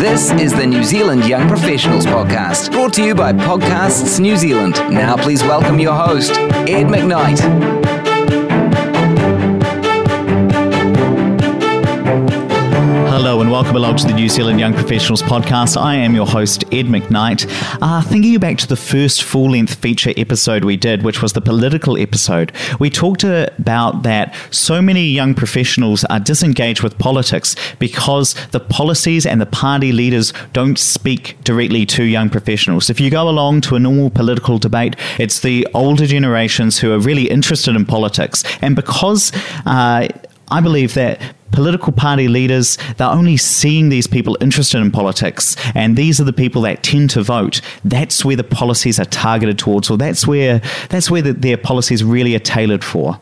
This is the New Zealand Young Professionals Podcast, brought to you by Podcasts New Zealand. Now, please welcome your host, Ed McKnight. Welcome along to the New Zealand Young Professionals podcast. I am your host, Ed McKnight. Uh, thinking back to the first full length feature episode we did, which was the political episode, we talked about that so many young professionals are disengaged with politics because the policies and the party leaders don't speak directly to young professionals. If you go along to a normal political debate, it's the older generations who are really interested in politics. And because uh, I believe that political party leaders, they're only seeing these people interested in politics, and these are the people that tend to vote. That's where the policies are targeted towards, or that's where that's where the, their policies really are tailored for.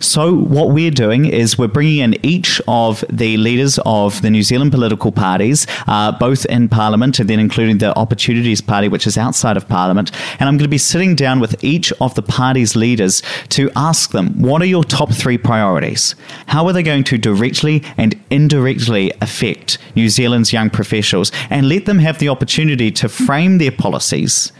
So, what we're doing is we're bringing in each of the leaders of the New Zealand political parties, uh, both in Parliament and then including the Opportunities Party, which is outside of Parliament. And I'm going to be sitting down with each of the party's leaders to ask them what are your top three priorities? How are they going to directly and indirectly affect New Zealand's young professionals and let them have the opportunity to frame their policies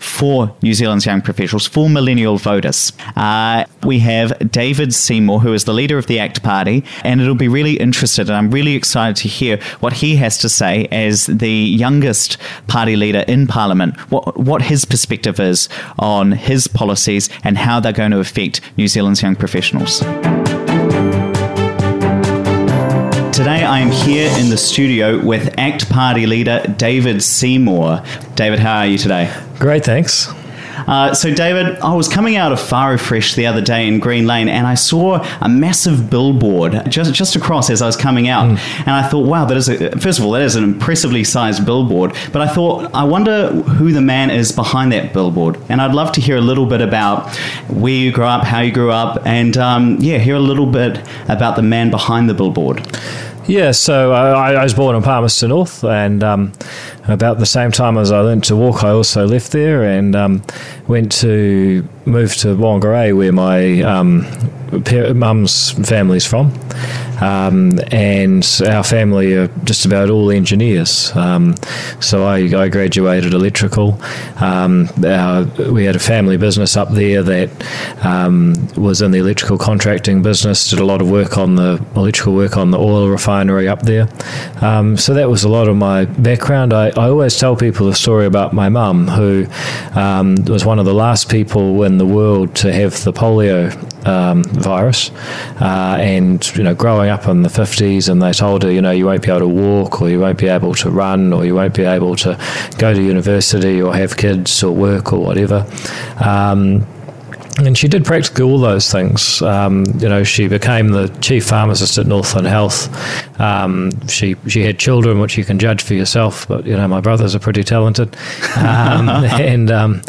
for New Zealand's young professionals, for millennial voters. Uh, we have David Seymour, who is the leader of the ACT Party, and it'll be really interested, and I'm really excited to hear what he has to say as the youngest party leader in Parliament, what, what his perspective is on his policies and how they're going to affect New Zealand's young professionals. Today I am here in the studio with ACT Party leader David Seymour. David, how are you today? Great, thanks. Uh, so, David, I was coming out of Farro Fresh the other day in Green Lane, and I saw a massive billboard just just across as I was coming out, mm. and I thought, wow, that is a, first of all that is an impressively sized billboard. But I thought, I wonder who the man is behind that billboard, and I'd love to hear a little bit about where you grew up, how you grew up, and um, yeah, hear a little bit about the man behind the billboard. Yeah, so I, I was born in Palmerston North, and um, about the same time as I learned to walk, I also left there and um, went to move to Whangarei, where my um, mum's family's from. Um, and our family are just about all engineers. Um, so I, I, graduated electrical. Um, our, we had a family business up there that um, was in the electrical contracting business. Did a lot of work on the electrical work on the oil refinery up there. Um, so that was a lot of my background. I, I always tell people the story about my mum, who um, was one of the last people in the world to have the polio um, virus, uh, and you know, growing up in the fifties, and they told her, you know, you won't be able to walk, or you won't be able to run, or you won't be able to go to university, or have kids, or work, or whatever. Um, and she did practically all those things. Um, you know, she became the chief pharmacist at Northland Health. Um, she she had children, which you can judge for yourself. But you know, my brothers are pretty talented, um, and um,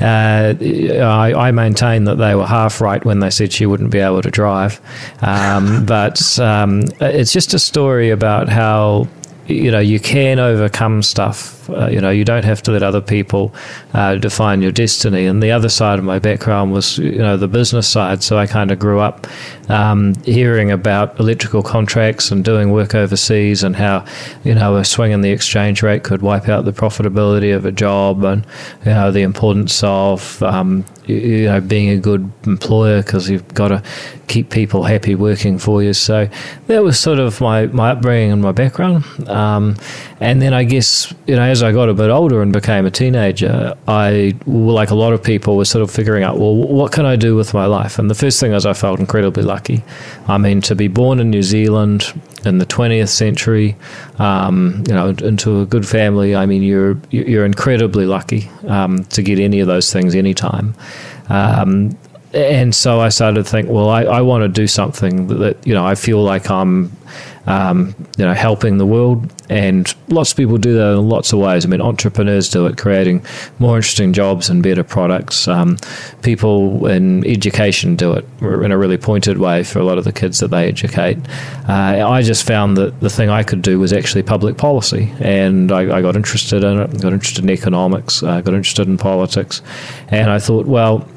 uh, I, I, maintain that they were half right when they said she wouldn't be able to drive. Um, but um, it's just a story about how you know you can overcome stuff uh, you know, you don't have to let other people uh, define your destiny. And the other side of my background was, you know, the business side. So I kind of grew up um, hearing about electrical contracts and doing work overseas and how, you know, a swing in the exchange rate could wipe out the profitability of a job and, you know, the importance of, um, you know, being a good employer because you've got to keep people happy working for you. So that was sort of my, my upbringing and my background. Um, and then I guess, you know, as I got a bit older and became a teenager, I, like a lot of people, was sort of figuring out, well, what can I do with my life? And the first thing is I felt incredibly lucky. I mean, to be born in New Zealand in the 20th century, um, you know, into a good family, I mean, you're, you're incredibly lucky um, to get any of those things anytime. Um, and so I started to think, well, I, I want to do something that, that, you know, I feel like I'm um, you know, helping the world. And lots of people do that in lots of ways. I mean, entrepreneurs do it, creating more interesting jobs and better products. Um, people in education do it in a really pointed way for a lot of the kids that they educate. Uh, I just found that the thing I could do was actually public policy, and I, I got interested in it. Got interested in economics. Uh, got interested in politics, and I thought, well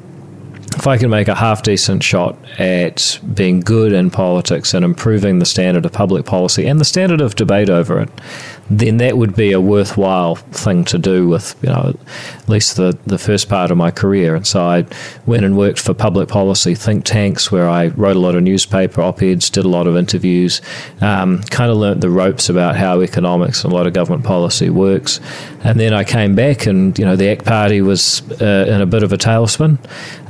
if I can make a half decent shot at being good in politics and improving the standard of public policy and the standard of debate over it, then that would be a worthwhile thing to do with you know at least the the first part of my career. And so I went and worked for public policy think tanks where I wrote a lot of newspaper op eds, did a lot of interviews, um, kind of learnt the ropes about how economics and a lot of government policy works. And then I came back, and you know the ACT Party was uh, in a bit of a tailspin.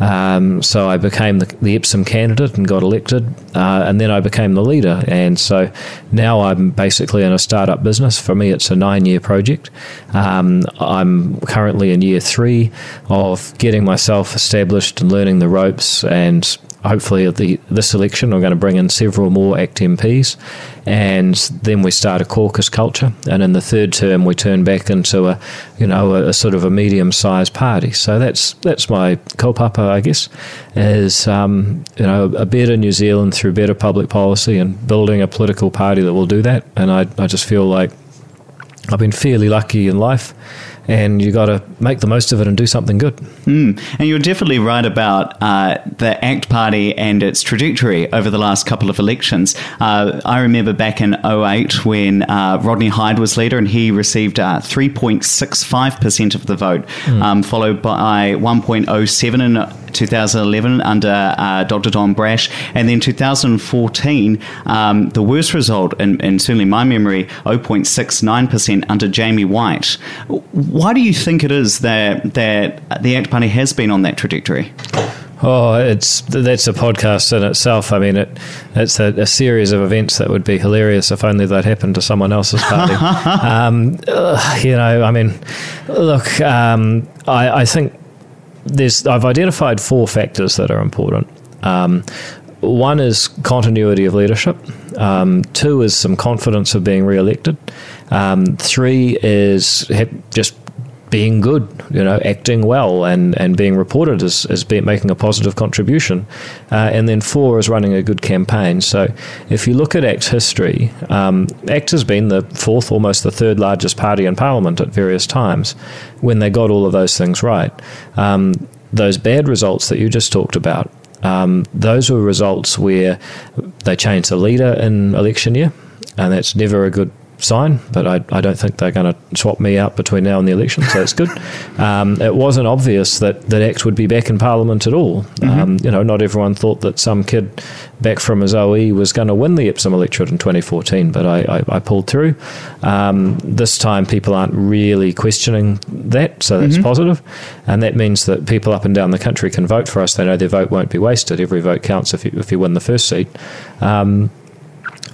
Um, so I became the, the, Epsom candidate and got elected, uh, and then I became the leader. And so now I'm basically in a startup business. For me, it's a nine-year project. Um, I'm currently in year three of getting myself established and learning the ropes and hopefully at the this election we're going to bring in several more ACT MPs and then we start a caucus culture and in the third term we turn back into a you know a, a sort of a medium sized party so that's that's my kaupapa I guess is um, you know a better New Zealand through better public policy and building a political party that will do that and I, I just feel like I've been fairly lucky in life and you got to make the most of it and do something good. Mm. And you're definitely right about uh, the ACT Party and its trajectory over the last couple of elections. Uh, I remember back in 08 when uh, Rodney Hide was leader and he received 3.65% uh, of the vote, mm. um, followed by 1.07 in 2011 under uh, Dr. Don Brash, and then 2014, um, the worst result, and, and certainly my memory, 0.69% under Jamie Whyte. Why do you think it is that that the ACT Party has been on that trajectory? Oh, it's that's a podcast in itself. I mean, it it's a, a, series of events that would be hilarious if only they'd happened to someone else's party. um, you know, I mean, look, um, I, I think there's I've identified four factors that are important. Um, one is continuity of leadership. Um, two is some confidence of being re-elected. Um, three is just being good, you know, acting well and, and being reported as, as being, making a positive contribution. Uh, and then four is running a good campaign. So if you look at ACT's history, um, ACT has been the fourth, almost the third largest party in Parliament at various times when they got all of those things right. Um, those bad results that you just talked about, um, those were results where they changed the leader in election year, and that's never a good sign, but I, I don't think they're going to swap me out between now and the election, so that's good. Um, it wasn't obvious that, that ACT would be back in Parliament at all. Mm-hmm. Um, you know, not everyone thought that some kid back from his OE was going to win the Epsom electorate in 2014, but I, I, I pulled through. Um, this time, people aren't really questioning that, so that's mm-hmm. positive. and that means that people up and down the country can vote for us. They know their vote won't be wasted. Every vote counts if you, if you win the first seat. Um,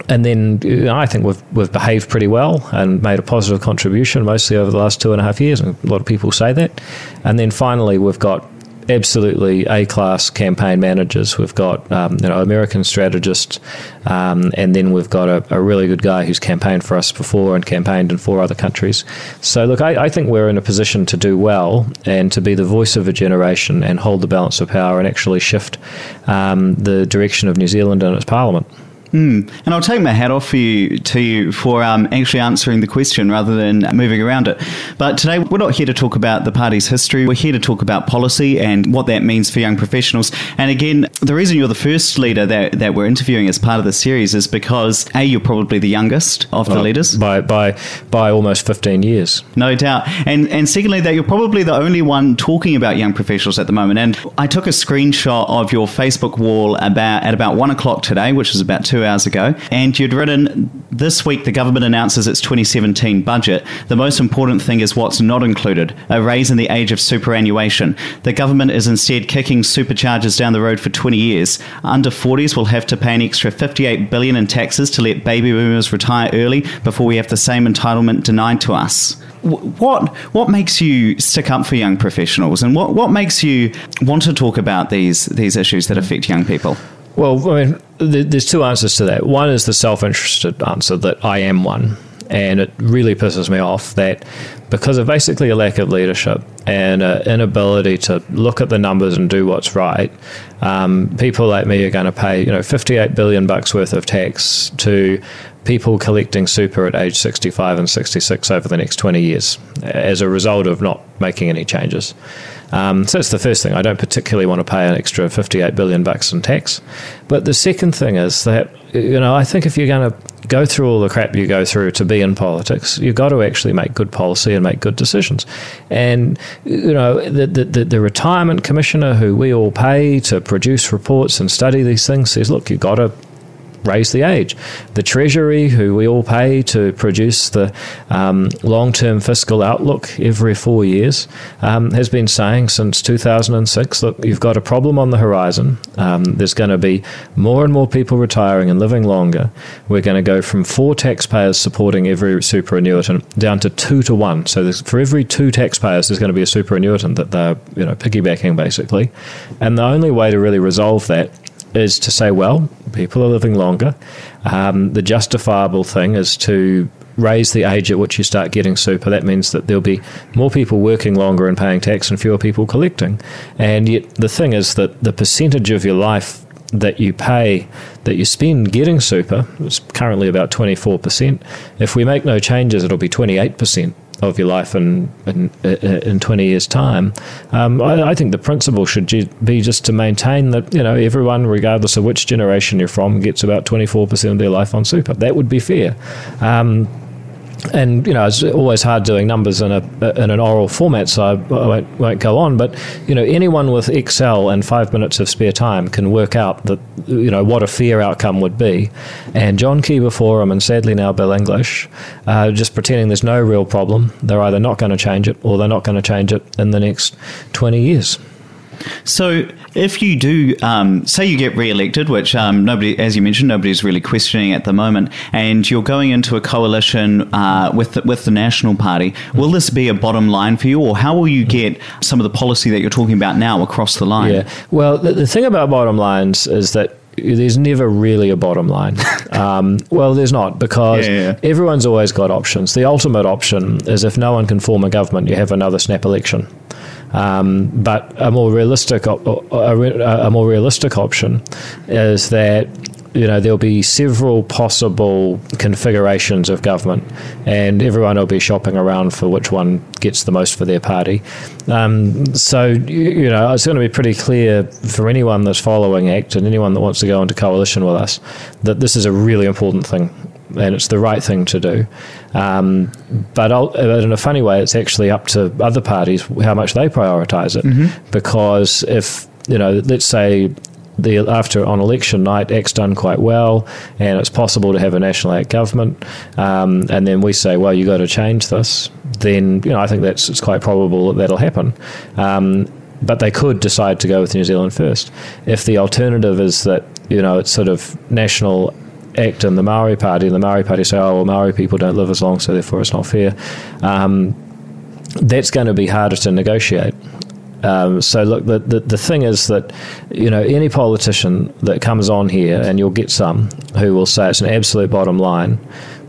and then you know, I think we've we've behaved pretty well and made a positive contribution mostly over the last two and a half years, and a lot of people say that. And then finally, we've got absolutely A class campaign managers. We've got um, you know American strategists, um, and then we've got a, a, really good guy who's campaigned for us before and campaigned in four other countries. So look, I, I, think we're in a position to do well and to be the voice of a generation and hold the balance of power and actually shift um, the direction of New Zealand and its parliament. Mm. And I'll take my hat off for you, to you for um, actually answering the question rather than moving around it. But today we're not here to talk about the party's history. We're here to talk about policy and what that means for young professionals. And again, the reason you're the first leader that, that we're interviewing as part of the series is because a you're probably the youngest of the leaders by by by almost 15 years. No doubt. And and secondly, that you're probably the only one talking about young professionals at the moment. And I took a screenshot of your Facebook wall about at about one o'clock today, which is about two two hours ago, and you'd written this week the government announces its 2017 budget. The most important thing is what's not included a raise in the age of superannuation. The government is instead kicking superchargers down the road for 20 years. Under 40s will have to pay an extra 58 billion in taxes to let baby boomers retire early before we have the same entitlement denied to us what what makes you stick up for young professionals and what, what makes you want to talk about these these issues that affect young people? Well, I mean, there's two answers to that. One is the self-interested answer that I am one, and it really pisses me off that because of basically a lack of leadership and an inability to look at the numbers and do what's right, um, people like me are going to pay you know 58 billion bucks worth of tax to people collecting super at age 65 and 66 over the next 20 years as a result of not making any changes. Um, so that's the first thing. I don't particularly want to pay an extra 58 billion bucks in tax. But the second thing is that, you know, I think if you're going to go through all the crap you go through to be in politics, you've got to actually make good policy and make good decisions. And, you know, the, the, the retirement commissioner who we all pay to produce reports and study these things says, look, you've got to raise the age. The Treasury, who we all pay to produce the um, long term fiscal outlook every four years, um, has been saying since 2006 look, you've got a problem on the horizon. Um, there's going to be more and more people retiring and living longer. We're going to go from four taxpayers supporting every superannuitant down to two to one. So for every two taxpayers, there's going to be a superannuitant that they're you know piggybacking basically. And the only way to really resolve that is to say, well, people are living longer. Um, the justifiable thing is to raise the age at which you start getting super. That means that there'll be more people working longer and paying tax and fewer people collecting. And yet, the thing is that the percentage of your life that you pay, that you spend getting super, is currently about 24%. If we make no changes, it'll be 28% of your life in in, in 20 years time um, I, I, think the principle should be just to maintain that you know everyone regardless of which generation you're from gets about 24% of their life on super. That would be fair. Um, and you know it's always hard doing numbers in a in an oral format, so I won't, won't, go on. But you know anyone with Excel and five minutes of spare time can work out that you know what a fair outcome would be. And John Key before him, and sadly now Bill English, uh, just pretending there's no real problem. They're either not going to change it or they're not going to change it in the next twenty years. So, if you do, um, say you get re-elected, which um, nobody, as you mentioned, nobody's really questioning at the moment, and you're going into a coalition uh, with the, with the National Party, will this be a bottom line for you, or how will you get some of the policy that you're talking about now across the line? Yeah. Well, the, the thing about bottom lines is that there's never really a bottom line. Um, well, there's not because yeah, yeah. everyone's always got options. The ultimate option is if no one can form a government, you have another snap election. Um, but a more realistic a, a more realistic option is that you know there'll be several possible configurations of government, and everyone will be shopping around for which one gets the most for their party. Um, so you know it's going to be pretty clear for anyone that's following ACT and anyone that wants to go into coalition with us that this is a really important thing and it's the right thing to do. Um, but, but, in a funny way, it's actually up to other parties how much they prioritise it. Mm-hmm. Because if you know, let's say the after on election night, ACT's done quite well, and it's possible to have a national ACT government, um, and then we say, well, you got to change this. Then you know, I think that's it's quite probable that that'll happen. Um, but they could decide to go with New Zealand first. If the alternative is that you know it's sort of national ACT and the Maori Party, and the Maori Party say, oh, well, Maori people don't live as long, so therefore it's not fair. Um, that's going to be harder to negotiate. Um, so look, the, the, the thing is that you know any politician that comes on here, and you'll get some who will say it's an absolute bottom line.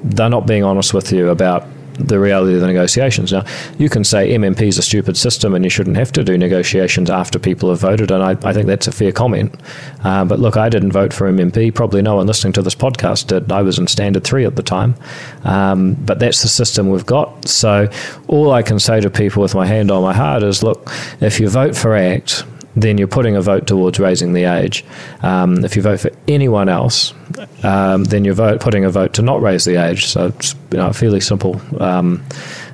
They're not being honest with you about the reality of the negotiations. Now, you can say MMP is a stupid system and you shouldn't have to do negotiations after people have voted, and I, I think that's a fair comment. Uh, but look, I didn't vote for MMP. Probably no one listening to this podcast did. I was in Standard 3 at the time. Um, but that's the system we've got. So all I can say to people with my hand on my heart is look, if you vote for ACT, then you're putting a vote towards raising the age. Um, if you vote for anyone else, um, then you're vote, putting a vote to not raise the age. So it's you know, a fairly simple. Um,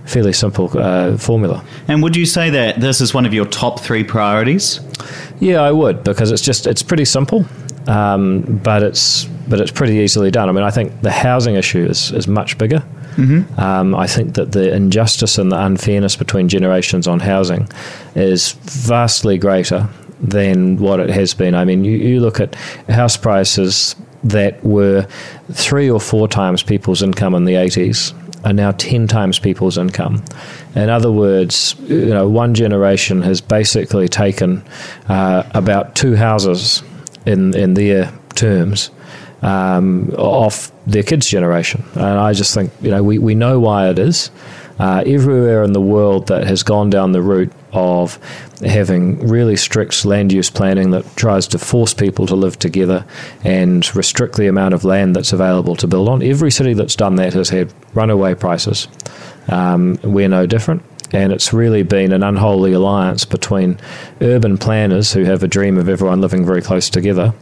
fairly simple uh, formula. And would you say that this is one of your top three priorities? Yeah, I would because it's just it's pretty simple, um, but it's but it's pretty easily done. I mean, I think the housing issue is, is much bigger. Mm-hmm. Um, I think that the injustice and the unfairness between generations on housing is vastly greater than what it has been. I mean, you, you look at house prices that were three or four times people's income in the 80s are now 10 times people's income. In other words, you know, one generation has basically taken uh, about two houses in, in their terms um, off their kids' generation. And I just think, you know, we, we know why it is. Uh, everywhere in the world that has gone down the route of having really strict land use planning that tries to force people to live together and restrict the amount of land that's available to build on. Every city that's done that has had runaway prices. Um, we're no different. And it's really been an unholy alliance between urban planners who have a dream of everyone living very close together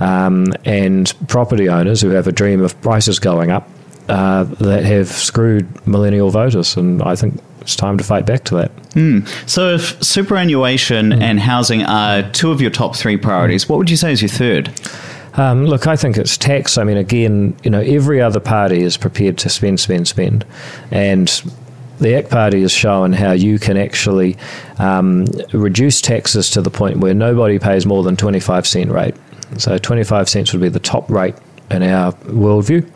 um, and property owners who have a dream of prices going up uh, that have screwed millennial voters. And I think it's time to fight back to that. Mm. So, if superannuation mm. and housing are two of your top three priorities, what would you say is your third? Um, look, I think it's tax. I mean, again, you know, every other party is prepared to spend, spend, spend, and the ACT Party has shown how you can actually um, reduce taxes to the point where nobody pays more than 25 cent rate. So 25 cents would be the top rate in our worldview.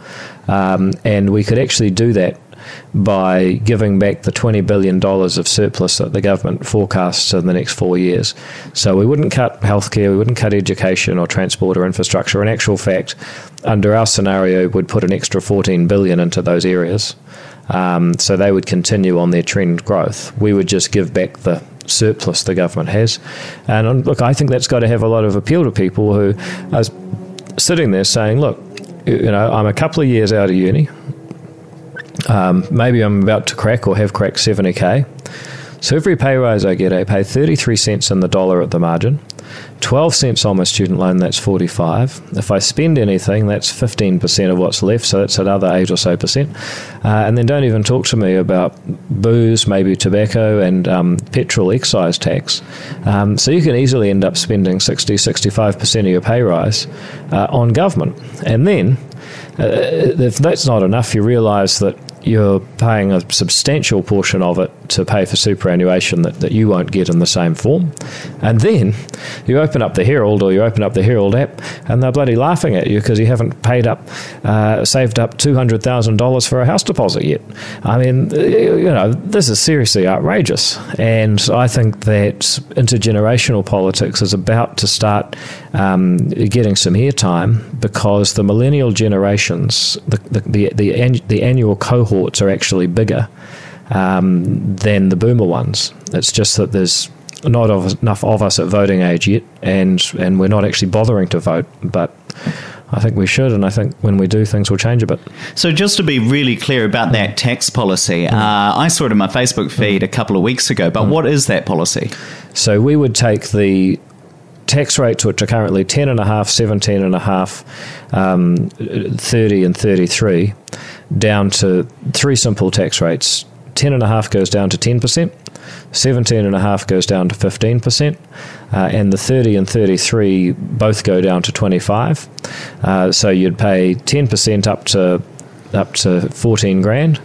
Um, and we could actually do that by giving back the $20 billion of surplus that the government forecasts in the next four years. So we wouldn't cut healthcare, we wouldn't cut education or transport or infrastructure. In actual fact, under our scenario, we'd put an extra 14 billion into those areas. Um, so they would continue on their trend growth. We would just give back the surplus the government has. And um, look, I think that's got to have a lot of appeal to people who are sitting there saying, look, you know, I'm a couple of years out of uni. Um, maybe I'm about to crack or have cracked 70k. So every pay rise I get, I pay 33 cents in the dollar at the margin. 12 cents on my student loan, that's 45. If I spend anything, that's 15% of what's left, so that's another 8 or so percent. Uh, and then don't even talk to me about booze, maybe tobacco, and um, petrol excise tax. Um, so you can easily end up spending 60, 65% of your pay rise uh, on government. And then, uh, if that's not enough, you realise that you're paying a substantial portion of it to pay for superannuation that, that you won't get in the same form. And then you open up the Herald or you open up the Herald app and they're bloody laughing at you because you haven't paid up, uh, saved up $200,000 for a house deposit yet. I mean, you know, this is seriously outrageous. And I think that intergenerational politics is about to start um, getting some airtime because the millennial generations, the, the, the, the, the annual are actually bigger um, than the boomer ones. It's just that there's not of, enough of us at voting age yet, and and we're not actually bothering to vote. But I think we should, and I think when we do, things will change a bit. So, just to be really clear about that tax policy, mm. uh, I saw it in my Facebook feed a couple of weeks ago. But mm. what is that policy? So, we would take the tax rates, which are currently 10.5, 17.5, um, 30, and 33, down to three simple tax rates 10.5 goes down to 10%, 17.5 goes down to 15%, uh, and the 30 and 33 both go down to 25. Uh, so you'd pay 10% up to up to 14 grand.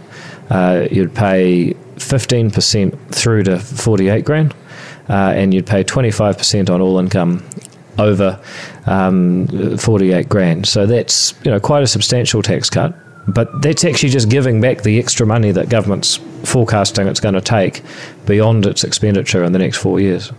Uh, you'd pay 15% through to 48 grand, uh, and you'd pay 25% on all income over um, 48 grand. So that's you know quite a substantial tax cut. But that's actually just giving back the extra money that government's forecasting it's going to take beyond its expenditure in the next four years.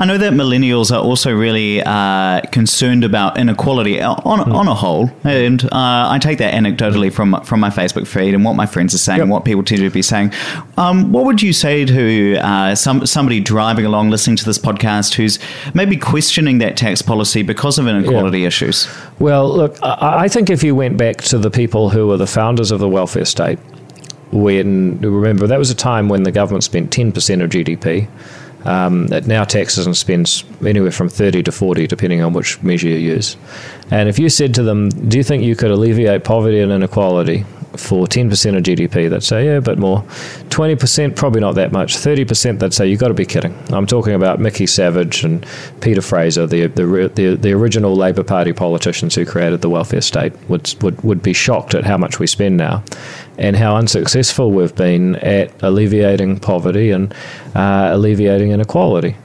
I know that millennials are also really uh, concerned about inequality on, mm. on a whole, and uh, I take that anecdotally from from my Facebook feed and what my friends are saying, yep. what people tend to be saying. Um, what would you say to uh, some somebody driving along, listening to this podcast, who's maybe questioning that tax policy because of inequality issues? Well, look, I think if you went back to the people who were the founders of the welfare state, when remember that was a time when the government spent ten percent of GDP um, it now taxes and spends anywhere from 30 to 40, depending on which measure you use. And if you said to them, Do you think you could alleviate poverty and inequality for 10% of GDP, they'd say, Yeah, a bit more. 20%, probably not that much. 30%, they'd say, You've got to be kidding. I'm talking about Mickey Savage and Peter Fraser, the, the, the, the original Labour Party politicians who created the welfare state, would, would, would be shocked at how much we spend now and how unsuccessful we've been at alleviating poverty and uh, alleviating inequality.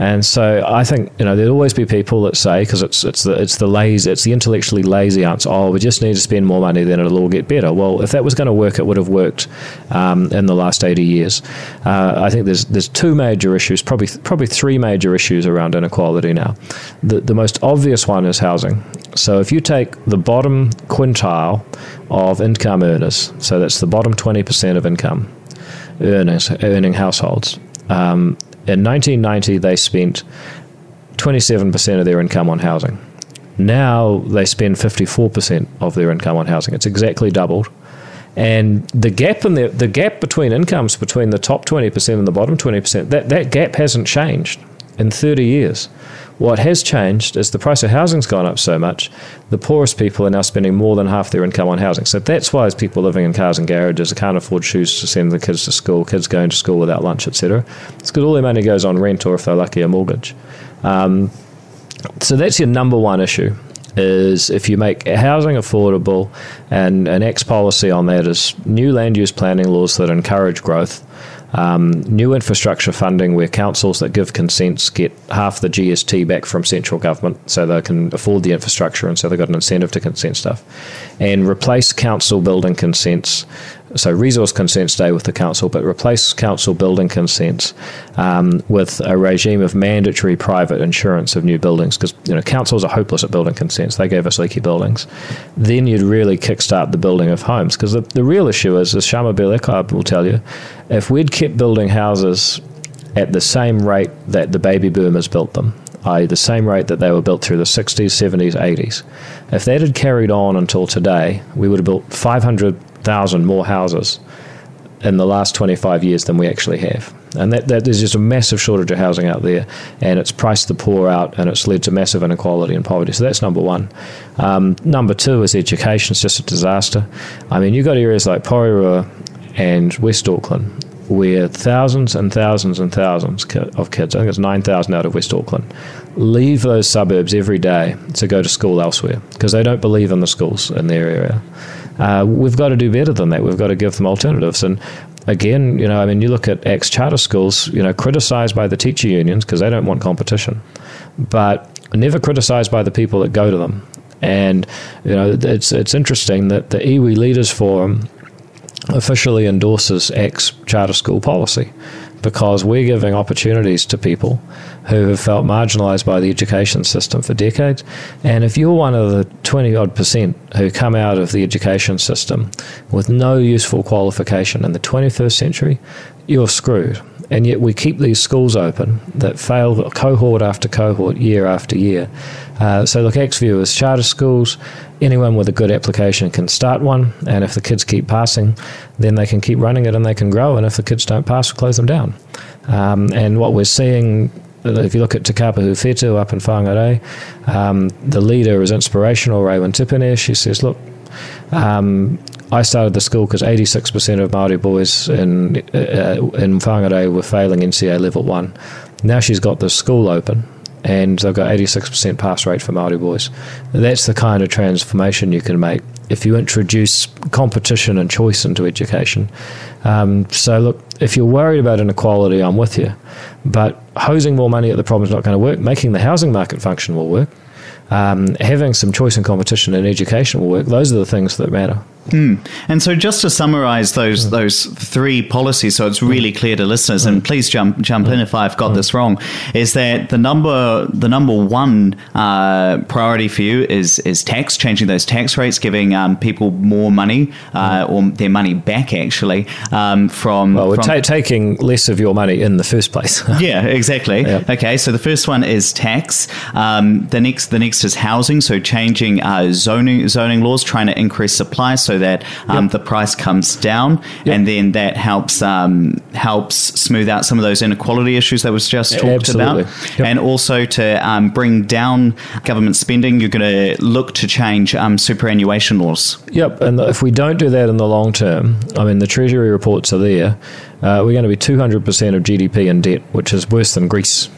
And so I think you know there'll always be people that say because it's it's the it's the lazy it's the intellectually lazy answer. Oh, we just need to spend more money, then it'll all get better. Well, if that was going to work, it would have worked um, in the last eighty years. Uh, I think there's there's two major issues, probably probably three major issues around inequality now. The the most obvious one is housing. So if you take the bottom quintile of income earners, so that's the bottom twenty percent of income earners earning households. Um, in 1990, they spent 27% of their income on housing. Now they spend 54% of their income on housing. It's exactly doubled. And the gap in the the gap between incomes between the top twenty percent and the bottom twenty percent that that gap hasn't changed in thirty years. What has changed is the price of housing's gone up so much, the poorest people are now spending more than half their income on housing. So that's why as people living in cars and garages, can't afford shoes to send the kids to school, kids going to school without lunch, etc. It's because all their money goes on rent or if they're lucky, a mortgage. Um, so that's your number one issue is if you make housing affordable and an ACT policy on that is new land use planning laws that encourage growth um, new infrastructure funding where councils that give consents get half the GST back from central government so they can afford the infrastructure and so they've got an incentive to consent stuff. And replace council building consents so resource consents stay with the council, but replace council building consents um, with a regime of mandatory private insurance of new buildings because you know councils are hopeless at building consents. They gave us leaky buildings. Then you'd really kickstart the building of homes because the, the real issue is, as Shamubeel Eaqub will tell you, if we'd kept building houses at the same rate that the baby boomers built them, i.e., the same rate that they were built through the 60s, 70s, 80s. If that had carried on until today, we would have built 500 thousand more houses in the last 25 years than we actually have. And that, that there's just a massive shortage of housing out there, and it's priced the poor out, and it's led to massive inequality and poverty. So that's number one. Um, number two is education. It's just a disaster. I mean, you've got areas like Porirua and West Auckland where thousands and thousands and thousands of kids, I think it's 9,000 out of West Auckland, leave those suburbs every day to go to school elsewhere because they don't believe in the schools in their area. Uh, we've got to do better than that. We've got to give them alternatives. And again, you know, I mean, you look at ACT charter schools, you know, criticised by the teacher unions because they don't want competition, but never criticised by the people that go to them. And you know, it's it's interesting that the iwi Leaders Forum officially endorses ACT charter school policy because we're giving opportunities to people who have felt marginalised by the education system for decades. And if you're one of the 20 odd percent who come out of the education system with no useful qualification in the 21st century, you're screwed. And yet we keep these schools open that fail cohort after cohort, year after year. Uh, so look, ACT's view is charter schools. Anyone with a good application can start one, and if the kids keep passing, then they can keep running it and they can grow. And if the kids don't pass, we close them down. Um, and what we're seeing if you look at Te Kāpehu Whetū up in Whangarei, um, the leader is inspirational, Raewyn Tipene. She says, look, um, I started the school because 86% of Maori boys in uh, in Whangarei were failing NCEA level one. Now she's got the school open, and they've got 86% pass rate for Maori boys. That's the kind of transformation you can make if you introduce competition and choice into education. Um, so look, if you're worried about inequality, I'm with you. But hosing more money at the problem is not going to work. Making the housing market function will work um, having some choice and competition in education will work. Those are the things that matter. Mm. And so, just to summarise those mm. those three policies, so it's really clear to listeners, and please jump jump in if I've got this wrong, is that the number the number one uh, priority for you is is tax, changing those tax rates, giving um, people more money uh, or their money back actually um, from. Well, we're from ta- taking less of your money in the first place. yeah, exactly. Okay, so the first one is tax. Um, the next the next is housing, so changing uh, zoning zoning laws, trying to increase supply so that um, yep. the price comes down, yep. and then that helps um, helps smooth out some of those inequality issues that was just talked Absolutely. about, yep. and also to um, bring down government spending. You're going to look to change um, superannuation laws. Yep, and if we don't do that in the long term, I mean the Treasury reports are there. Uh, we're going to be 200% of GDP in debt, which is worse than Greece.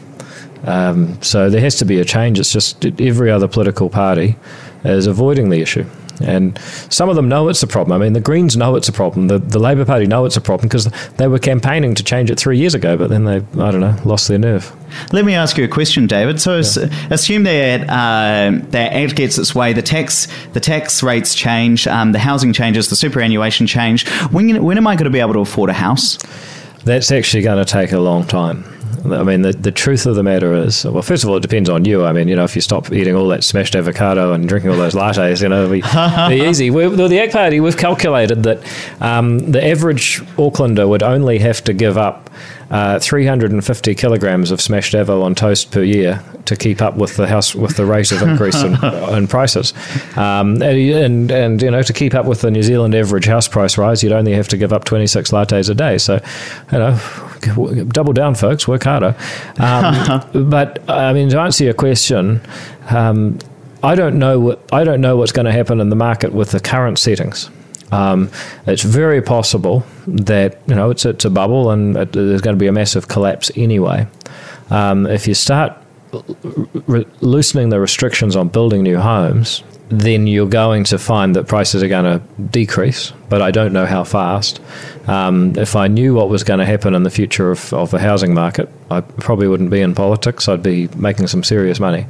Um, so there has to be a change. It's just every other political party is avoiding the issue. And some of them know it's a problem. I mean, the Greens know it's a problem. The, the Labour Party know it's a problem because they were campaigning to change it three years ago, but then they, I don't know, lost their nerve. Let me ask you a question, David. So, yeah. assume that uh, that Act gets its way, the tax the tax rates change, um, the housing changes, the superannuation change. When when am I going to be able to afford a house? That's actually going to take a long time. I mean, the, the truth of the matter is, well, first of all, it depends on you. I mean, you know, if you stop eating all that smashed avocado and drinking all those lattes, you know, it'll be, be easy. We're, the Yak Party, we've calculated that um, the average Aucklander would only have to give up uh, 350 kilograms of smashed avo on toast per year to keep up with the house with the rate of increase in, in prices, um, and, and and you know to keep up with the New Zealand average house price rise, you'd only have to give up 26 lattes a day. So, you know, double down, folks, work harder. Um, but I mean, to answer your question. Um, I don't know what I don't know what's going to happen in the market with the current settings. Um, it's very possible that you know it's it's a bubble and it, there's going to be a massive collapse anyway. Um, if you start re- loosening the restrictions on building new homes, then you're going to find that prices are going to decrease, but I don't know how fast. Um, if I knew what was going to happen in the future of, of the housing market, I probably wouldn't be in politics. I'd be making some serious money.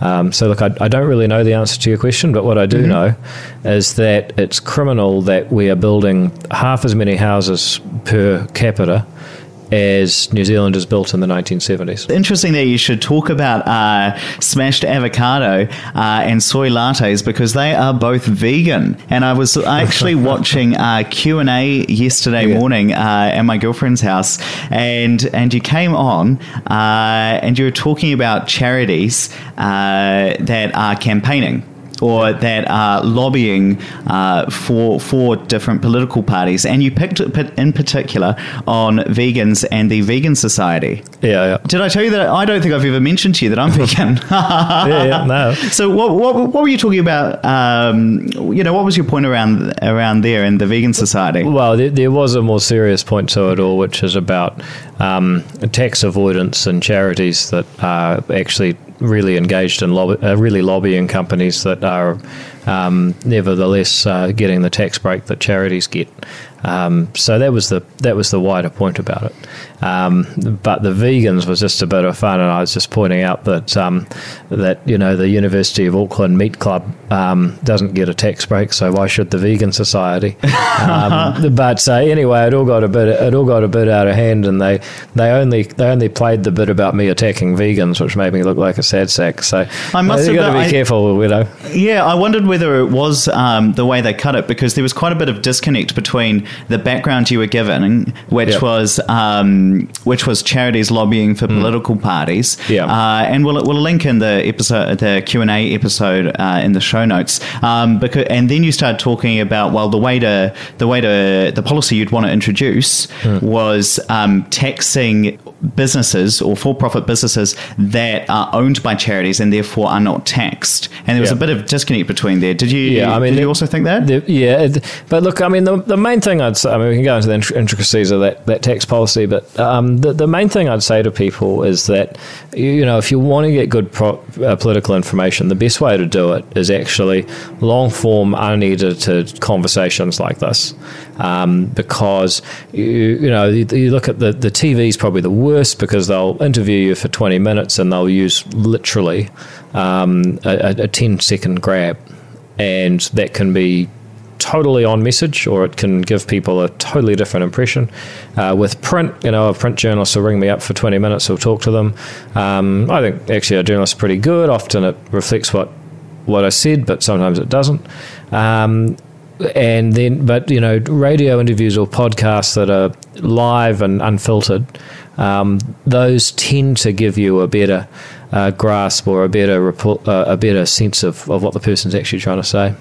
Um, so, look, I, I, don't really know the answer to your question, but what I do mm-hmm. know is that it's criminal that we are building half as many houses per capita as New Zealand is built in the 1970s. Interesting that you should talk about uh, smashed avocado uh, and soy lattes because they are both vegan. And I was actually watching uh, Q and A yesterday yeah. morning uh, at my girlfriend's house, and and you came on uh, and you were talking about charities uh, that are campaigning or that are lobbying uh, for for different political parties, and you picked in particular on vegans and the Vegan Society. Yeah, yeah. Did I tell you that I don't think I've ever mentioned to you that I'm vegan? yeah, yeah, no. So what, what, what were you talking about? Um, you know, what was your point around around there in the Vegan Society? Well, there, there was a more serious point to it all, which is about um, tax avoidance and charities that are actually really engaged in lobby, uh, really lobbying companies that are um, nevertheless uh, getting the tax break that charities get. Um, so that was the that was the wider point about it. Um, but the vegans was just a bit of fun, and I was just pointing out that um, that you know the University of Auckland Meat Club um, doesn't get a tax break, so why should the Vegan Society? Um, but uh, anyway, it all got a bit it all got a bit out of hand, and they they only they only played the bit about me attacking vegans, which made me look like a sad sack. So I must have got to be I, careful, you know. Yeah, I wondered whether it was um, the way they cut it because there was quite a bit of disconnect between the background you were given, which yep. was um, which was charities lobbying for mm. political parties. Yeah, uh, and we'll we'll link in the episode, the Q and A episode uh, in the show notes. Um, because and then you started talking about well, the way to the way to the policy you'd want to introduce mm. was um, taxing businesses or for-profit businesses that are owned by charities and therefore are not taxed. And there was yeah. a bit of disconnect between there. Did you? Yeah, I mean, did you also think that? The, yeah, but look, I mean, the, the main thing I'd say, I mean, we can go into the intricacies of that, that tax policy, but um, the, the main thing I'd say to people is that, you know, if you want to get good pro, uh, political information, the best way to do it is actually long form, unedited conversations like this. Um, because, you, you know, you, you look at the, the TV is probably the worst because they'll interview you for 20 minutes and they'll use literally um, a, a 10 second grab. And that can be totally on message or it can give people a totally different impression. Uh, with print, you know, a print journalist will ring me up for 20 minutes, will talk to them. Um, I think actually a journalist is pretty good. Often it reflects what, what I said, but sometimes it doesn't. Um, and then, but you know, radio interviews or podcasts that are live and unfiltered, um, those tend to give you a better uh, grasp or a better report, uh, a better sense of, of what the person's actually trying to say.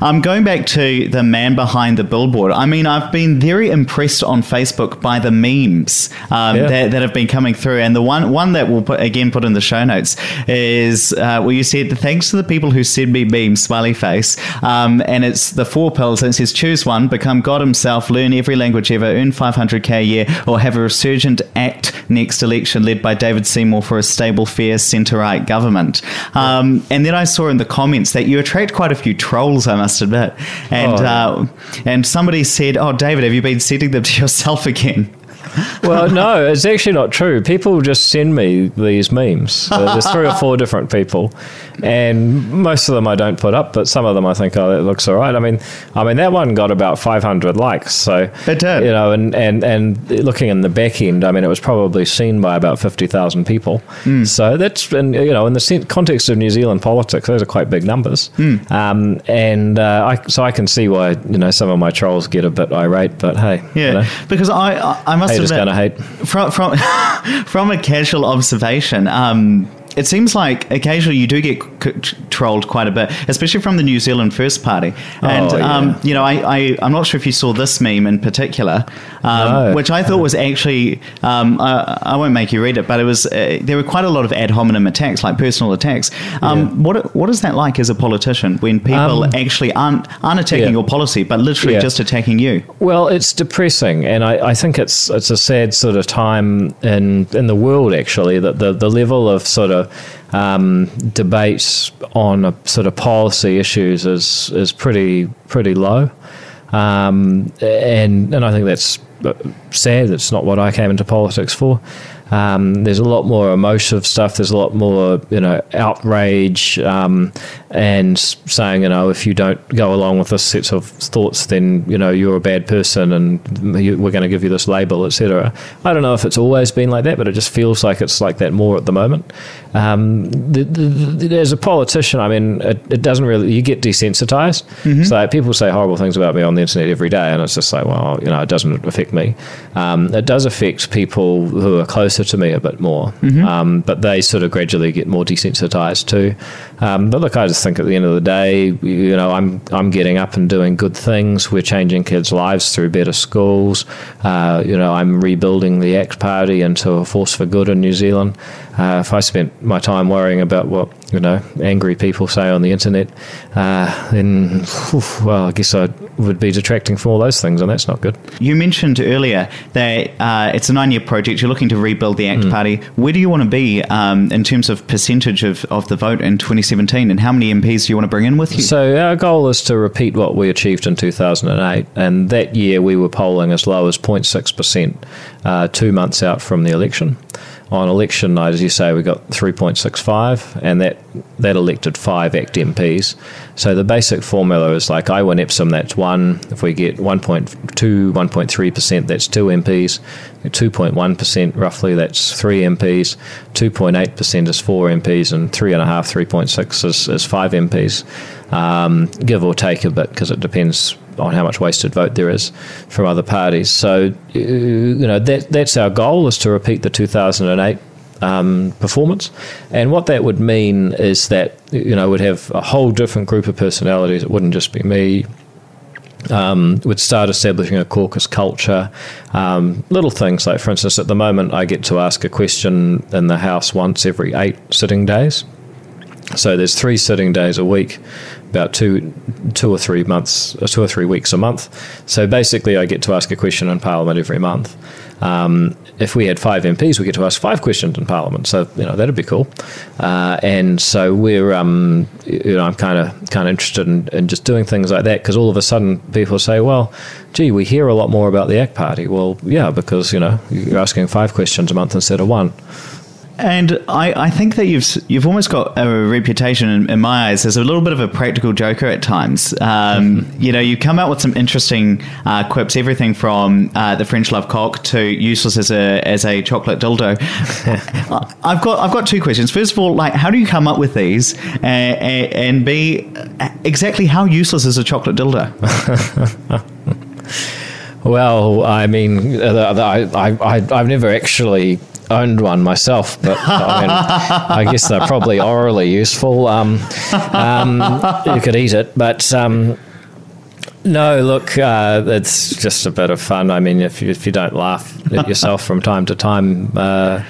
Um, going back to the man behind the billboard, I mean, I've been very impressed on Facebook by the memes um, yeah. that, that, have been coming through. And the one one that we'll put, again put in the show notes is uh, where you said, thanks to the people who send me memes, smiley face. Um, and it's the four pills. And it says, choose one, become God himself, learn every language ever, earn 500k a year, or have a resurgent act next election led by David Seymour for a stable, fair, centre right government. Um, and then I saw in the comments that you attract quite a few trolls I must admit. And oh. uh, and somebody said, "Oh, David, have you been sending them to yourself again?" Well, no, it's actually not true. People just send me these memes. There's three or four different people, and most of them I don't put up, but some of them I think, oh, that looks all right. I mean, I mean that one got about 500 likes, so It did. you know, and and and looking in the back end, I mean, it was probably seen by about 50,000 people. Hmm. So that's, and you know, in the context of New Zealand politics, those are quite big numbers. Hmm. Um, and uh, I, so I can see why you know some of my trolls get a bit irate, but hey, Yeah, you know, because I I, must admit, gonna hate. from from from a casual observation, um, it seems like occasionally you do get c- trolled quite a bit, especially from the New Zealand First Party. And Oh, yeah. um, you know, I, I I'm not sure if you saw this meme in particular, um, No. which I thought was actually um, I, I won't make you read it, but it was uh, there were quite a lot of ad hominem attacks, like personal attacks. Um, Yeah. What what is that like as a politician when people Um, actually aren't aren't attacking yeah. your policy, but literally just attacking you? Well, it's depressing, and I, I think it's it's a sad sort of time in in the world actually that the the level of sort of um, debate on a sort of policy issues is is pretty pretty low, um, and and I think that's uh, sad. It's not what I came into politics for. Um, there's a lot more emotive stuff. There's a lot more, you know, outrage um, and saying, you know, if you don't go along with this set of thoughts, then you know you're a bad person, and you, we're going to give you this label, etc. I don't know if it's always been like that, but it just feels like it's like that more at the moment. Um, the, the, the, as a politician, I mean, it, it doesn't really. You get desensitized. So people say horrible things about me on the internet every day, and it's just like, well, you know, it doesn't affect me. Um, it does affect people who are closer to me a bit more, um, but they sort of gradually get more desensitized too. Um, but look, I just think at the end of the day, you know, I'm I'm getting up and doing good things. We're changing kids' lives through better schools. Uh, you know, I'm rebuilding the ACT Party into a force for good in New Zealand. Uh, if I spent my time worrying about what you know angry people say on the internet, uh, then well, I guess I would be detracting from all those things, and that's not good. You mentioned earlier that uh, it's a nine-year project. You're looking to rebuild the ACT Party. Where do you want to be um, in terms of percentage of, of the vote in 2017, and how many MPs do you want to bring in with you? So our goal is to repeat what we achieved in 2008, and that year we were polling as low as 0.6 percent, uh, two months out from the election. On election night, as you say, we got 3.65, and that that elected five ACT MPs. So the basic formula is like I win Epsom, that's one. If we get 1.2, 1.3 percent, that's two MPs. 2.1 percent, roughly, that's three MPs. 2.8 percent is four MPs, and three and a half, 3.6 is, is five MPs um, give or take a bit because it depends on how much wasted vote there is from other parties. So, uh, you know, that that's our goal is to repeat the 2008 um, performance. And what that would mean is that, you know, we'd have a whole different group of personalities. It wouldn't just be me. Um, would start establishing a caucus culture. Um, little things like, for instance, at the moment, I get to ask a question in the House once every eight sitting days. So there's three sitting days a week, about two, two or three months, uh, two or three weeks a month. So basically, I get to ask a question in Parliament every month. Um, if we had five MPs, we get to ask five questions in Parliament. So you know that'd be cool. Uh, and so we're, um, you know, I'm kind of kind of interested in, in just doing things like that because all of a sudden people say, well, gee, we hear a lot more about the ACT Party. Well, yeah, because you know you're asking five questions a month instead of one. And I, I think that you've you've almost got a reputation in, in my eyes as a little bit of a practical joker at times. Um, you know, you come out with some interesting uh, quips, everything from uh, the French love cock to useless as a as a chocolate dildo. I've got I've got two questions. First of all, like, how do you come up with these, uh, and, and B, exactly how useless is a chocolate dildo? Well, I mean, uh, I, I, I, I've never actually owned one myself, but I mean, I guess they're probably orally useful. Um, um, you could eat it, but um, no, look, uh, it's just a bit of fun. I mean, if you, if you don't laugh at yourself from time to time, uh,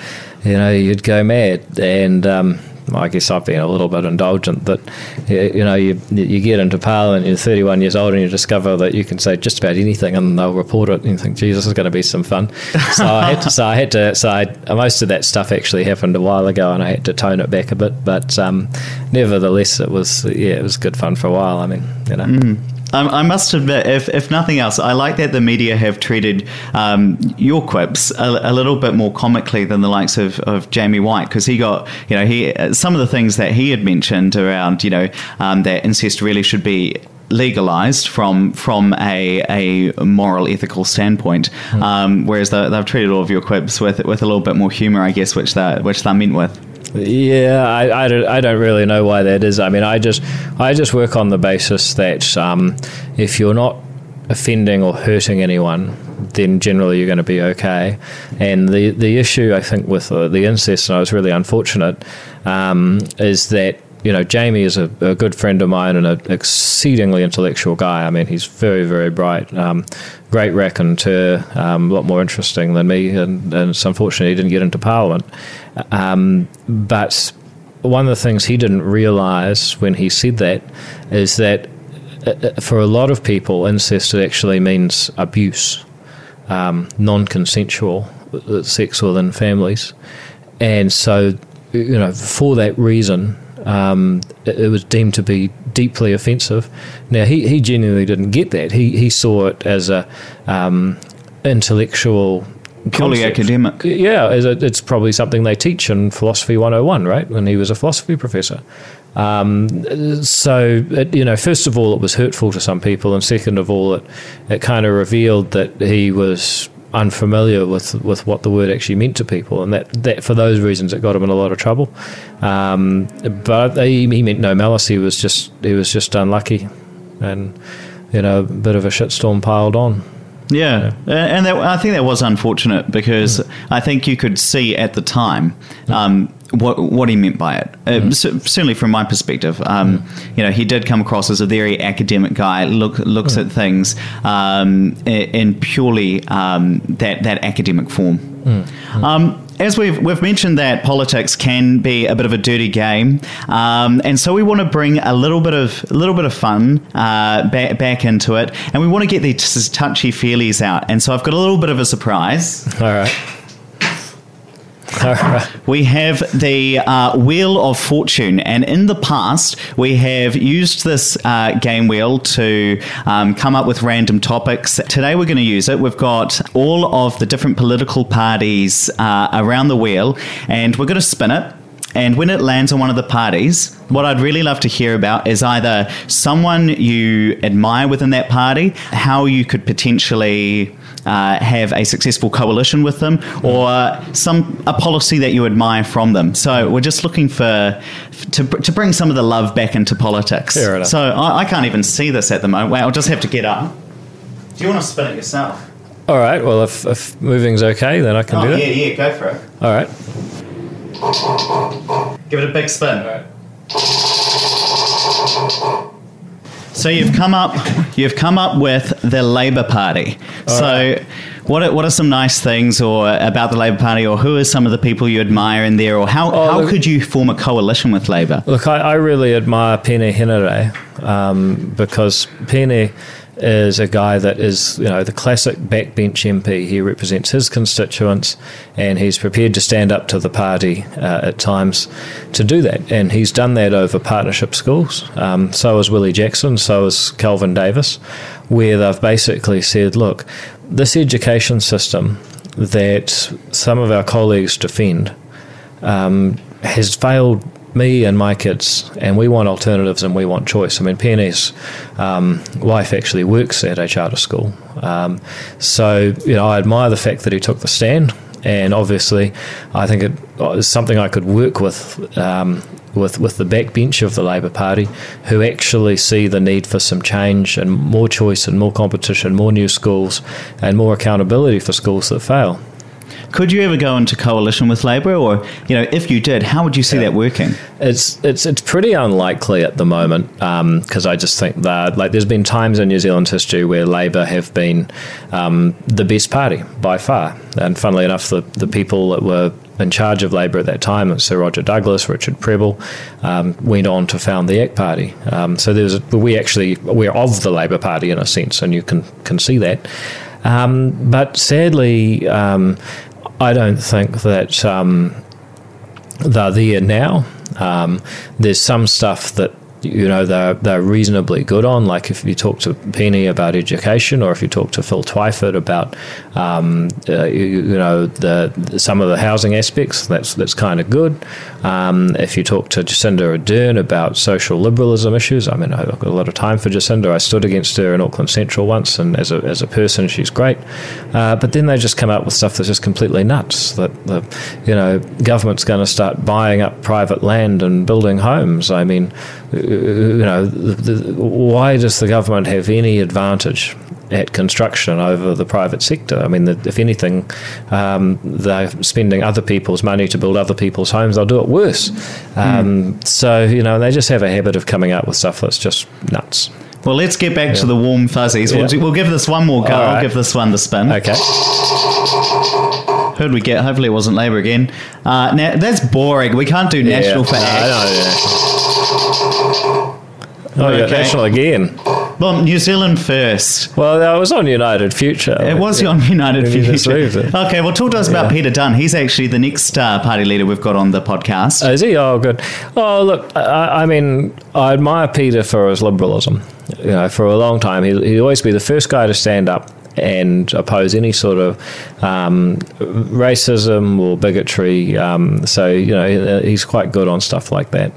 you know, you'd go mad. And um, I guess I've been a little bit indulgent that, you know, you, you get into Parliament, you're 31 years old, and you discover that you can say just about anything and they'll report it, and you think, Jesus, is going to be some fun. So I had to, so I had to, so I, most of that stuff actually happened a while ago, and I had to tone it back a bit. But um, nevertheless, it was, yeah, it was good fun for a while. I mean, you know. Um, I must admit, if, if nothing else, I like that the media have treated um, your quips a, a, little bit more comically than the likes of, of Jamie Whyte because he got, you know, he some of the things that he had mentioned around, you know, um, that incest really should be legalized from from a, a moral ethical standpoint, mm. um, whereas the, they've treated all of your quips with with a little bit more humor, I guess, which they which they meant with. Yeah, I, I, don't, I don't really know why that is. I mean, I just I just work on the basis that um, if you're not offending or hurting anyone, then generally you're going to be okay. And the the issue I think with uh, the incest, and I was really unfortunate, um, is that you know, Jamie is a, a, good friend of mine and an exceedingly intellectual guy. I mean, he's very, very bright, um, great raconteur, um, a lot more interesting than me, and, and it's unfortunate he didn't get into Parliament. Um, but one of the things he didn't realise when he said that is that uh, uh, for a lot of people, incest actually means abuse, um, non consensual uh, sex within families. And so, you know, for that reason, um, it, it, was deemed to be deeply offensive. Now he, he genuinely didn't get that. He he saw it as a um, intellectual. Purely concept. academic. Yeah, it's probably something they teach in Philosophy 101, right? When he was a philosophy professor. Um, so, it, you know, first of all, it was hurtful to some people, and second of all, it, it kind of revealed that he was unfamiliar with, with what the word actually meant to people, and that, that for those reasons it got him in a lot of trouble. Um, but he, he, meant no malice. He was just he was just unlucky, and you know, a bit of a shitstorm piled on. Yeah, and that, I think that was unfortunate because mm. I think you could see at the time um, what what he meant by it. Uh, mm. certainly, from my perspective, um, mm. you know, he did come across as a very academic guy. Look looks mm. at things um, in purely um, that that academic form. As we've we've mentioned that politics can be a bit of a dirty game, um, and so we want to bring a little bit of a little bit of fun uh, back, back into it, and we want to get these touchy feelies out. And so I've got a little bit of a surprise. All right. We have the uh, Wheel of Fortune, and in the past, we have used this uh, game wheel to um, come up with random topics. Today, we're going to use it. We've got all of the different political parties uh, around the wheel, and we're going to spin it. And when it lands on one of the parties, what I'd really love to hear about is either someone you admire within that party, how you could potentially uh, have a successful coalition with them, or some a policy that you admire from them. So we're just looking for to, to bring some of the love back into politics. So I, I can't even see this at the moment. Well, I'll just have to get up. Do you want to spin it yourself? All right. Well, if, if moving's okay, then I can oh, do it. Yeah, yeah, go for it. All right. Give it a big spin. So you've come up, you've come up with the Labor Party. All so. Right. What are, what are some nice things or about the Labor Party, or who are some of the people you admire in there, or how, oh, how look, could you form a coalition with Labor? Look, I, I really admire Peeni Henare um, because Peeni is a guy that is, you know, the classic backbench MP. He represents his constituents, and he's prepared to stand up to the party uh, at times to do that. And he's done that over partnership schools. Um, so has Willie Jackson. So has Kelvin Davis, where they've basically said, look, this education system that some of our colleagues defend um, has failed me and my kids, and we want alternatives and we want choice. I mean, Peeni's um, wife actually works at a charter school, um, so you know I admire the fact that he took the stand, and obviously, I think it is something I could work with. Um, with, with the backbench of the Labor Party, who actually see the need for some change and more choice and more competition, more new schools, and more accountability for schools that fail. Could you ever go into coalition with Labor, or you know, if you did, how would you see yeah. that working? It's it's it's pretty unlikely at the moment because um, I just think that like there's been times in New Zealand history where Labor have been um, the best party by far, and funnily enough, the the people that were in charge of Labor at that time, Sir Roger Douglas, Richard Prebble, um, went on to found the ACT Party. Um, so there's a, we actually we're of the Labor Party in a sense, and you can can see that. Um, but sadly, um, I don't think that um, they're there now. Um, there's some stuff that you know they're they're reasonably good on. Like if you talk to Peeni about education, or if you talk to Phil Twyford about um, uh, you, you, know the, the, some of the housing aspects, that's that's kind of good. Um, if you talk to Jacinda Ardern about social liberalism issues, I mean I've got a lot of time for Jacinda. I stood against her in Auckland Central once, and as a as a person, she's great. Uh, but then they just come up with stuff that's just completely nuts. That the you know government's going to start buying up private land and building homes. I mean you know, the, the, why does the government have any advantage at construction over the private sector? I mean, the, if anything, um, they're spending other people's money to build other people's homes. They'll do it worse. Um, mm. So you know, they just have a habit of coming out with stuff that's just nuts. Well, let's get back yeah. to the warm fuzzies. We'll, we'll, give this one more go. Right. I'll give this one the spin. Okay. Who'd we get? Hopefully, it wasn't Labour again. Uh, now that's boring. We can't do national yeah. for Oh, yeah, okay. national again. Well, New Zealand first. Well, I was on United Future. It was on United Future. Okay, well, talk to us yeah. about Peter Dunne. He's actually the next uh, party leader we've got on the podcast. Oh, is he? Oh, good. Oh, look, I, I mean, I admire Peter for his liberalism. You know, for a long time, he, he'd always be the first guy to stand up and oppose any sort of um, racism or bigotry. Um, so you know he's quite good on stuff like that.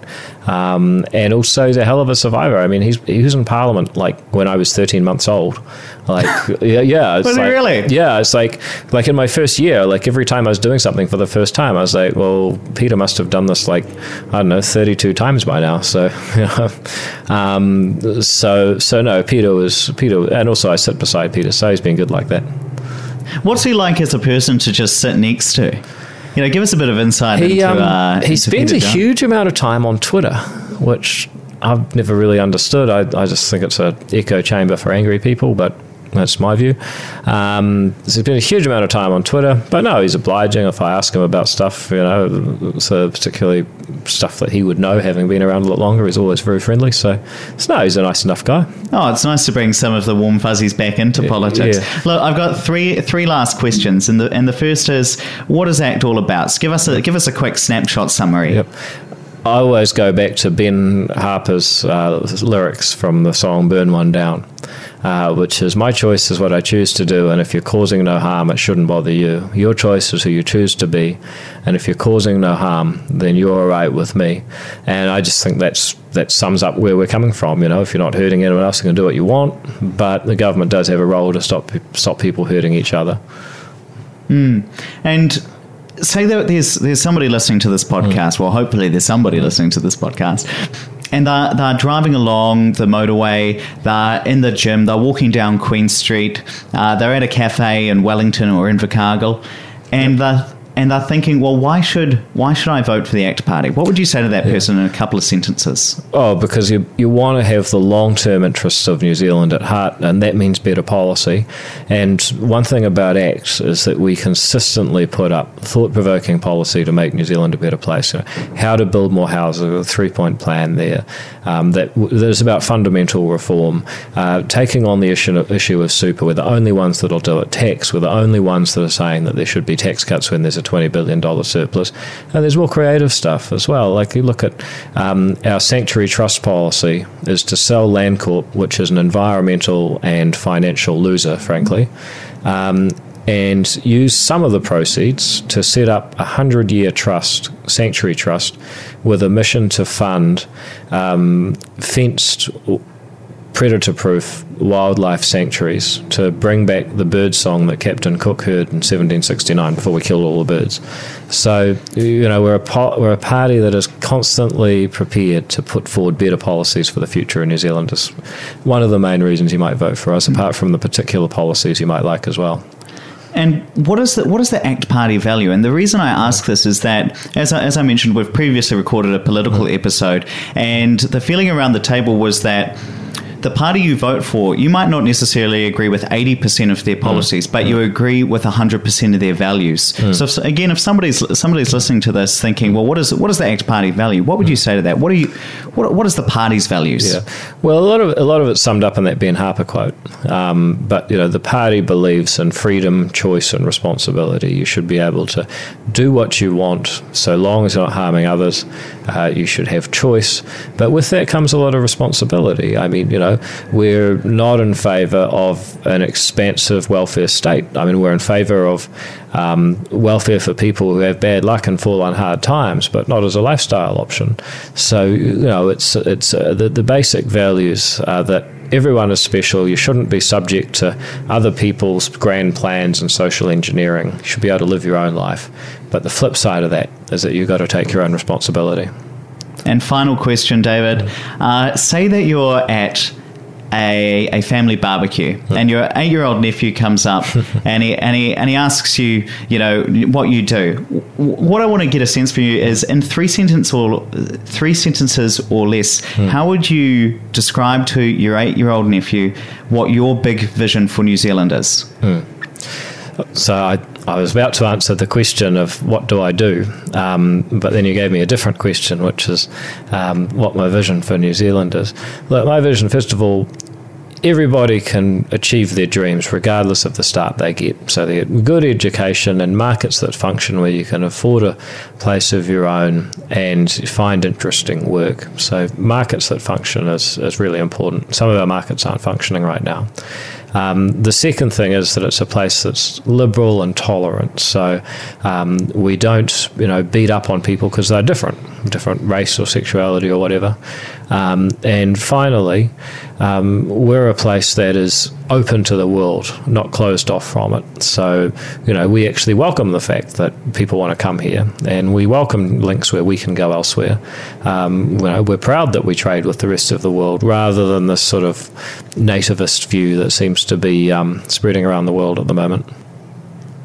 Um, and also he's a hell of a survivor. I mean, he's he was in Parliament like when I was 13 months old. Like yeah, yeah. It's was like, really? Yeah, it's like like in my first year. Like every time I was doing something for the first time, I was like, well, Peter must have done this like I don't know 32 times by now. So you know, um, so so no, Peter was Peter, and also I sit beside Peter, so he's been good like that. What's he like as a person to just sit next to? You know, give us a bit of insight he, into. Um, uh, he spends a huge amount of time on Twitter, which I've never really understood. I, I just think it's an echo chamber for angry people, but that's my view. Um, there's been a huge amount of time on Twitter, but no, he's obliging if I ask him about stuff, you know, so particularly stuff that he would know, having been around a lot longer. He's always very friendly. So, so no, he's a nice enough guy. Oh, it's nice to bring some of the warm fuzzies back into yeah, politics. Yeah. Look, I've got three three last questions, and the and the first is, what is ACT all about? So give us a give us a quick snapshot summary. Yep. I always go back to Ben Harper's uh, lyrics from the song "Burn One Down." uh, which is my choice is what I choose to do, and if you're causing no harm, it shouldn't bother you. Your choice is who you choose to be, and if you're causing no harm, then you're all right with me. And I just think that's that sums up where we're coming from. You know, if you're not hurting anyone else, you can do what you want, but the government does have a role to stop stop people hurting each other. Mm. And say that there's there's somebody listening to this podcast. Mm. Well, hopefully there's somebody mm. listening to this podcast and they're, they're driving along the motorway, they're in the gym, they're walking down Queen Street, uh, they're at a cafe in Wellington or Invercargill, and yep. they're and they're thinking, well, why should why should I vote for the ACT Party? What would you say to that person in a couple of sentences? Oh, because you you want to have the long term interests of New Zealand at heart, and that means better policy. And one thing about ACT is that we consistently put up thought provoking policy to make New Zealand a better place. You know, how to build more houses, a three point plan there. Um, that there's about fundamental reform, uh, taking on the issue issue of super. We're the only ones that'll do it. Tax. We're the only ones that are saying that there should be tax cuts when there's a $20 billion surplus. And there's more creative stuff as well. Like you look at um, our sanctuary trust policy is to sell Landcorp, which is an environmental and financial loser, frankly. Um, and use some of the proceeds to set up a hundred year trust, sanctuary trust, with a mission to fund um, fenced predator proof wildlife sanctuaries to bring back the bird song that Captain Cook heard in 1769 before we killed all the birds. So, you know, we're a, po- we're a party that is constantly prepared to put forward better policies for the future in New Zealand. Is one of the main reasons you might vote for us, apart from the particular policies you might like as well. And what is the what is the ACT Party value? And the reason I ask this is that, as I, as I mentioned, we've previously recorded a political episode, and the feeling around the table was that the party you vote for, you might not necessarily agree with 80% of their policies, mm. but mm. you agree with 100% of their values. Mm. So, again, if somebody's somebody's listening to this thinking, well, what is what is the ACT Party value? What would you say to that? What are you what, what is the party's values? Yeah. Well, a lot of a lot of it's summed up in that Ben Harper quote. Um, but you know, the party believes in freedom, choice, and responsibility. You should be able to do what you want, so long as you're not harming others Uh, you should have choice, but with that comes a lot of responsibility. I mean, you know, we're not in favour of an expansive welfare state. I mean, we're in favour of um, welfare for people who have bad luck and fall on hard times, but not as a lifestyle option. So, you know, it's it's uh, the, the basic values uh, that everyone is special. You shouldn't be subject to other people's grand plans and social engineering. You should be able to live your own life. But the flip side of that is that you've got to take your own responsibility. And final question, David. Uh, say that you're at a, a family barbecue, mm. and your eight year old nephew comes up and he, and, he, and he asks you, you know, what you do. What I want to get a sense for you is in three sentence or three sentences or less, mm. how would you describe to your eight year old nephew what your big vision for New Zealand is? Mm. So I, I was about to answer the question of what do I do, um, but then you gave me a different question, which is um, what my vision for New Zealand is. Look, my vision, first of all, everybody can achieve their dreams regardless of the start they get. So they get good education and markets that function where you can afford a place of your own and find interesting work. So markets that function is, is really important. Some of our markets aren't functioning right now. Um, the second thing is that it's a place that's liberal and tolerant. So um, we don't, you know, beat up on people because they're different, different race or sexuality or whatever. Um, and finally, um, we're a place that is open to the world, not closed off from it. So, you know, we actually welcome the fact that people want to come here, and we welcome links where we can go elsewhere. Um, you know, we're proud that we trade with the rest of the world rather than this sort of nativist view that seems to be um, spreading around the world at the moment.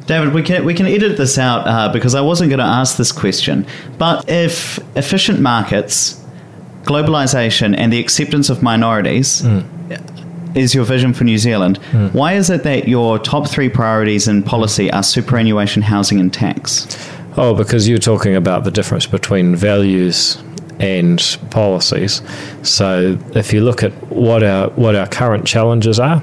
David, we can we can edit this out uh, because I wasn't going to ask this question. But if efficient markets globalization and the acceptance of minorities mm. Is your vision for New Zealand. Mm. Why is it that your top three priorities in policy are superannuation, housing, and tax? Oh, because you're talking about the difference between values and policies. So if you look at what our what our current challenges are,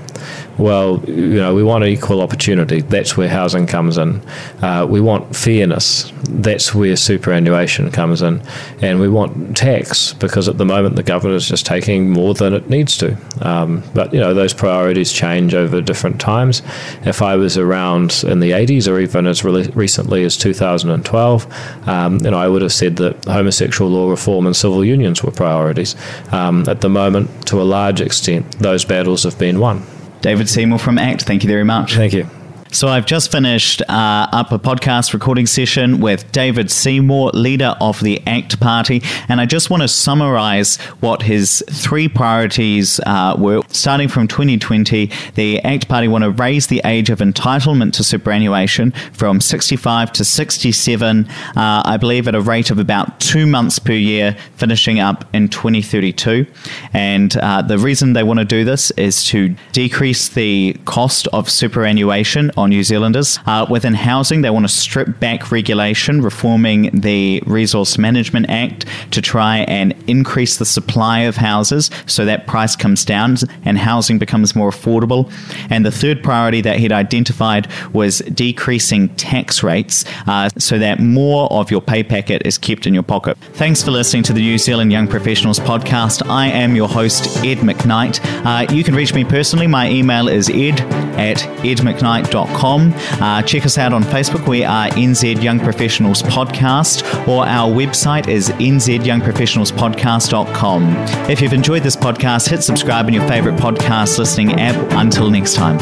well, you know, we want equal opportunity. That's where housing comes in. Uh, we want fairness. That's where superannuation comes in. And we want tax because at the moment the government is just taking more than it needs to. Um, but, you know, those priorities change over different times. If I was around in the 80s or even as re- recently as 2012, um, you know, I would have said that homosexual law reform and civil unions were priorities. Um, at the moment, to a large extent, those battles have been won. David Seymour from ACT, thank you very much. Thank you. So I've just finished uh, up a podcast recording session with David Seymour, leader of the ACT Party, and I just want to summarize what his three priorities uh, were. Starting from 2020, the ACT Party want to raise the age of entitlement to superannuation from 65 to 67, uh, I believe at a rate of about two months per year, finishing up in 2032. And uh, the reason they want to do this is to decrease the cost of superannuation on New Zealanders. Uh, within housing, they want to strip back regulation, reforming the Resource Management Act to try and increase the supply of houses so that price comes down and housing becomes more affordable. And the third priority that he'd identified was decreasing tax rates uh, so that more of your pay packet is kept in your pocket. Thanks for listening to the New Zealand Young Professionals podcast. I am your host, Ed McKnight. Uh, you can reach me personally. My email is ed at edmcknight.com uh, check us out on Facebook. We are NZ Young Professionals Podcast, or our website is nzyoungprofessionalspodcast.com. If you've enjoyed this podcast, hit subscribe in your favourite podcast listening app. Until next time.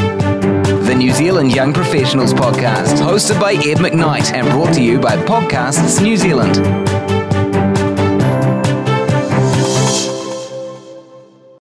The New Zealand Young Professionals Podcast, hosted by Ed McKnight and brought to you by Podcasts New Zealand.